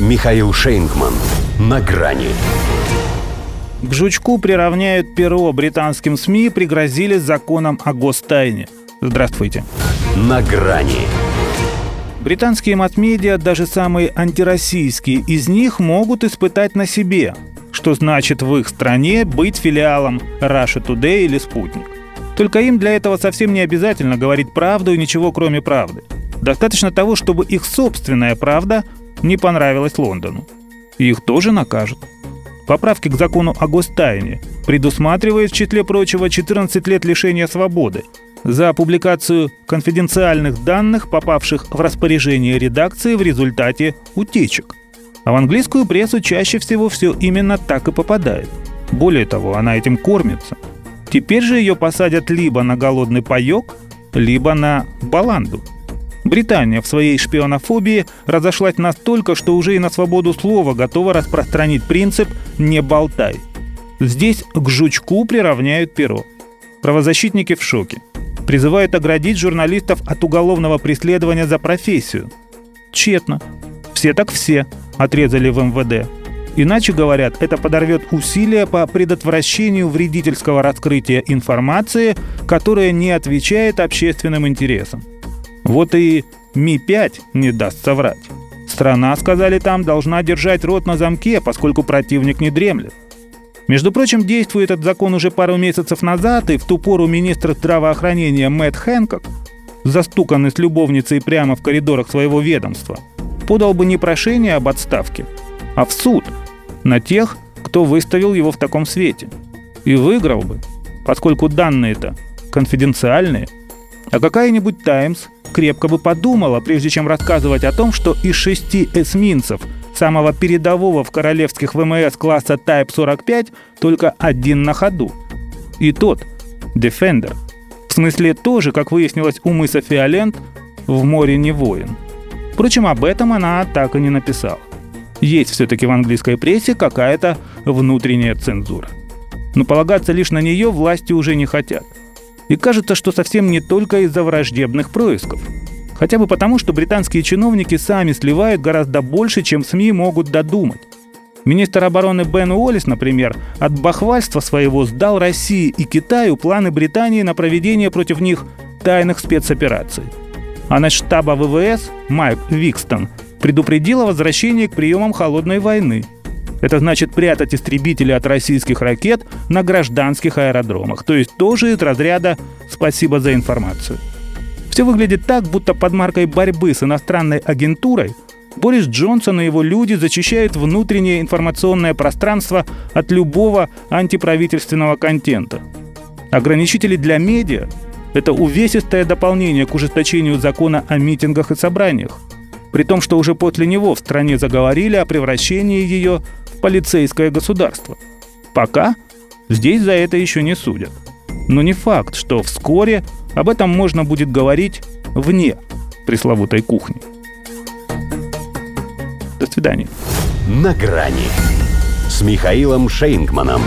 Михаил Шейнгман. На грани. К жучку приравняют перо британским СМИ пригрозили законом о гостайне. Здравствуйте. На грани. Британские масс-медиа, даже самые антироссийские из них, могут испытать на себе, что значит в их стране быть филиалом Russia Today или Спутник. Только им для этого совсем не обязательно говорить правду и ничего кроме правды. Достаточно того, чтобы их собственная правда не понравилась Лондону. Их тоже накажут. Поправки к закону о гостайне предусматривают в числе прочего 14 лет лишения свободы за публикацию конфиденциальных данных, попавших в распоряжение редакции в результате утечек. А в английскую прессу чаще всего все именно так и попадает. Более того, она этим кормится. Теперь же ее посадят либо на голодный паек, либо на баланду – Британия в своей шпионофобии разошлась настолько, что уже и на свободу слова готова распространить принцип «не болтай». Здесь к жучку приравняют перо. Правозащитники в шоке. Призывают оградить журналистов от уголовного преследования за профессию. Тщетно. Все так все, отрезали в МВД. Иначе говорят, это подорвет усилия по предотвращению вредительского раскрытия информации, которая не отвечает общественным интересам. Вот и Ми-5 не даст соврать. Страна, сказали там, должна держать рот на замке, поскольку противник не дремлет. Между прочим, действует этот закон уже пару месяцев назад, и в ту пору министр здравоохранения Мэтт Хэнкок, застуканный с любовницей прямо в коридорах своего ведомства, подал бы не прошение об отставке, а в суд на тех, кто выставил его в таком свете. И выиграл бы, поскольку данные-то конфиденциальные. А какая-нибудь «Таймс» крепко бы подумала, прежде чем рассказывать о том, что из шести эсминцев самого передового в королевских ВМС класса Type 45 только один на ходу. И тот – Defender. В смысле тоже, как выяснилось у мыса Фиолент, в море не воин. Впрочем, об этом она так и не написала. Есть все-таки в английской прессе какая-то внутренняя цензура. Но полагаться лишь на нее власти уже не хотят – и кажется, что совсем не только из-за враждебных происков. Хотя бы потому, что британские чиновники сами сливают гораздо больше, чем СМИ могут додумать. Министр обороны Бен Уоллес, например, от бахвальства своего сдал России и Китаю планы Британии на проведение против них тайных спецопераций. А наш штаба ВВС Майк Викстон предупредил о возвращении к приемам холодной войны – это значит прятать истребители от российских ракет на гражданских аэродромах. То есть тоже из разряда «спасибо за информацию». Все выглядит так, будто под маркой борьбы с иностранной агентурой Борис Джонсон и его люди зачищают внутреннее информационное пространство от любого антиправительственного контента. Ограничители для медиа – это увесистое дополнение к ужесточению закона о митингах и собраниях. При том, что уже после него в стране заговорили о превращении ее полицейское государство. Пока здесь за это еще не судят. Но не факт, что вскоре об этом можно будет говорить вне пресловутой кухни. До свидания. На грани с Михаилом Шейнгманом.